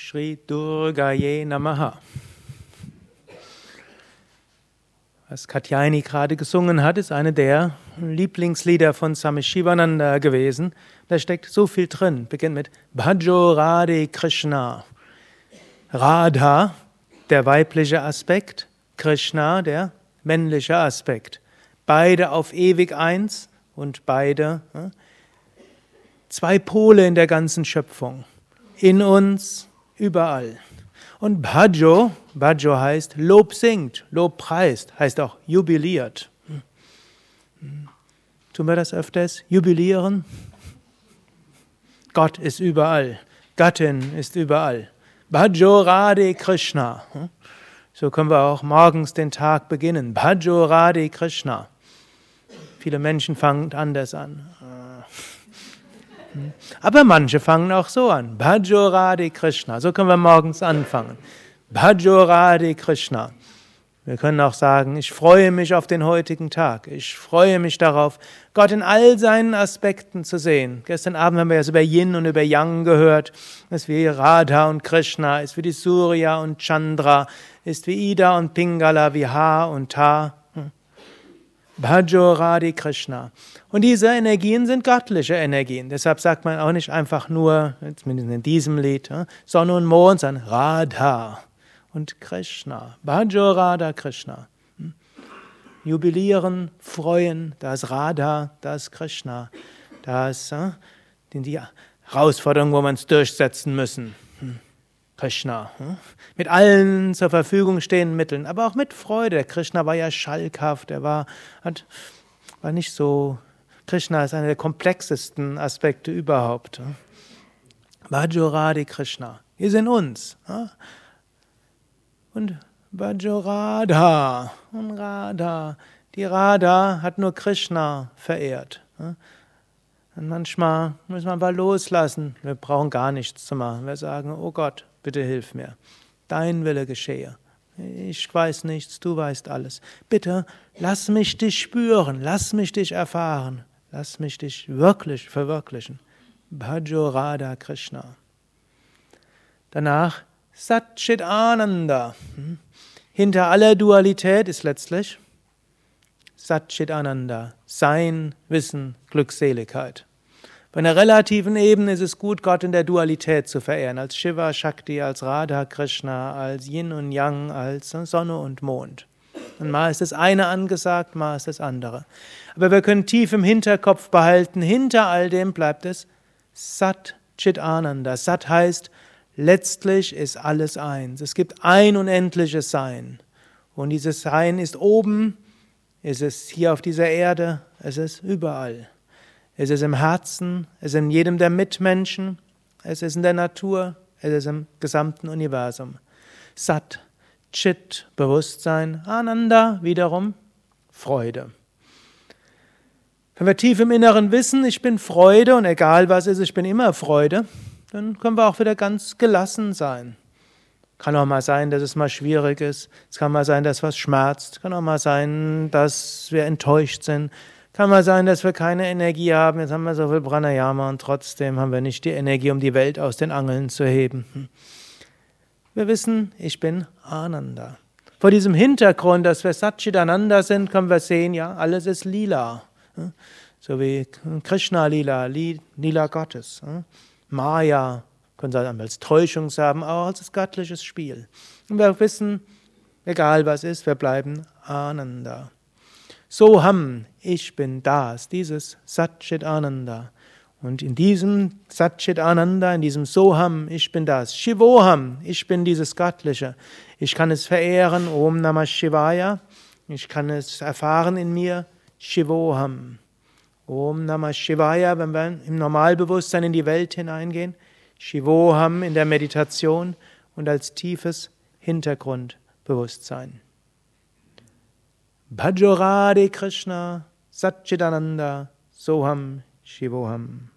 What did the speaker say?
Shri Durgaye Namaha. Was Katyayani gerade gesungen hat, ist eine der Lieblingslieder von Swami Shivananda gewesen. Da steckt so viel drin. Beginnt mit Bhajo Radhe Krishna. Radha, der weibliche Aspekt, Krishna, der männliche Aspekt. Beide auf ewig eins und beide zwei Pole in der ganzen Schöpfung. In uns, überall. Und Bhajo, Bhajo heißt Lob singt, Lob preist, heißt auch jubiliert. Tun wir das öfters? Jubilieren? Gott ist überall. Gattin ist überall. Bhajo Radhe Krishna. So können wir auch morgens den Tag beginnen. Bhajo Radhe Krishna. Viele Menschen fangen anders an. Aber manche fangen auch so an. Bhajoradi Krishna. So können wir morgens anfangen. Bhajoradi Krishna. Wir können auch sagen, ich freue mich auf den heutigen Tag. Ich freue mich darauf, Gott in all seinen Aspekten zu sehen. Gestern Abend haben wir es über Yin und über Yang gehört. Es ist wie Radha und Krishna, ist wie die Surya und Chandra, ist wie Ida und Pingala, wie Ha und Ta. Bhajoradi Krishna. Und diese Energien sind göttliche Energien. Deshalb sagt man auch nicht einfach nur, zumindest in diesem Lied, Sonne und Mond, sondern Radha und Krishna. Bhajorada Krishna. Hm? Jubilieren, freuen, da ist Radha, da ist Krishna. Da ist die Herausforderung, wo wir uns durchsetzen müssen. Krishna. Hm? Mit allen zur Verfügung stehenden Mitteln, aber auch mit Freude. Der Krishna war ja schalkhaft, er war, hat, war nicht so. Krishna ist einer der komplexesten Aspekte überhaupt. Vajoradi Krishna. Wir sind uns. Und Vajorada und Radha. Die Radha hat nur Krishna verehrt. Und manchmal müssen wir aber loslassen. Wir brauchen gar nichts zu machen. Wir sagen, oh Gott, bitte hilf mir. Dein Wille geschehe. Ich weiß nichts, du weißt alles. Bitte lass mich dich spüren, lass mich dich erfahren, lass mich dich wirklich verwirklichen. Bhajo Radha Krishna. Danach Satchit Ananda. Hm? Hinter aller Dualität ist letztlich Satchit Ananda, Sein, Wissen, Glückseligkeit. Bei einer relativen Ebene ist es gut, Gott in der Dualität zu verehren, als Shiva, Shakti, als Radha, Krishna, als Yin und Yang, als Sonne und Mond. Und mal ist das eine angesagt, mal ist das andere. Aber wir können tief im Hinterkopf behalten, hinter all dem bleibt es Sat Chit Ananda. Sat heißt, letztlich ist alles eins. Es gibt ein unendliches Sein. Und dieses Sein ist oben, ist es hier auf dieser Erde, es ist überall. Es ist im Herzen, es ist in jedem der Mitmenschen, es ist in der Natur, es ist im gesamten Universum. Sat, Chit, Bewusstsein, Ananda, wiederum Freude. Wenn wir tief im Inneren wissen, ich bin Freude und egal was ist, ich bin immer Freude, dann können wir auch wieder ganz gelassen sein. Kann auch mal sein, dass es mal schwierig ist. Es kann mal sein, dass was schmerzt. Kann auch mal sein, dass wir enttäuscht sind. Kann mal sein, dass wir keine Energie haben. Jetzt haben wir so viel Pranayama und trotzdem haben wir nicht die Energie, um die Welt aus den Angeln zu heben. Hm. Wir wissen, ich bin Ananda. Vor diesem Hintergrund, dass wir Satchitananda sind, können wir sehen, ja, alles ist lila. Hm. So wie Krishna lila, lila Gottes. Hm. Maya, können Sie als Täuschung sagen, auch als göttliches Spiel. Und wir wissen, egal was ist, wir bleiben Ananda. Soham, ich bin das, dieses Satchit Ananda. Und in diesem Satchit Ananda, in diesem Soham, ich bin das. Shivoham, ich bin dieses Göttliche. Ich kann es verehren, Om Namah Shivaya. Ich kann es erfahren in mir, Shivoham. Om Namah Shivaya, wenn wir im Normalbewusstsein in die Welt hineingehen. Shivoham in der Meditation und als tiefes Hintergrundbewusstsein. Bhajorade Krishna Satchidananda Soham Shivoham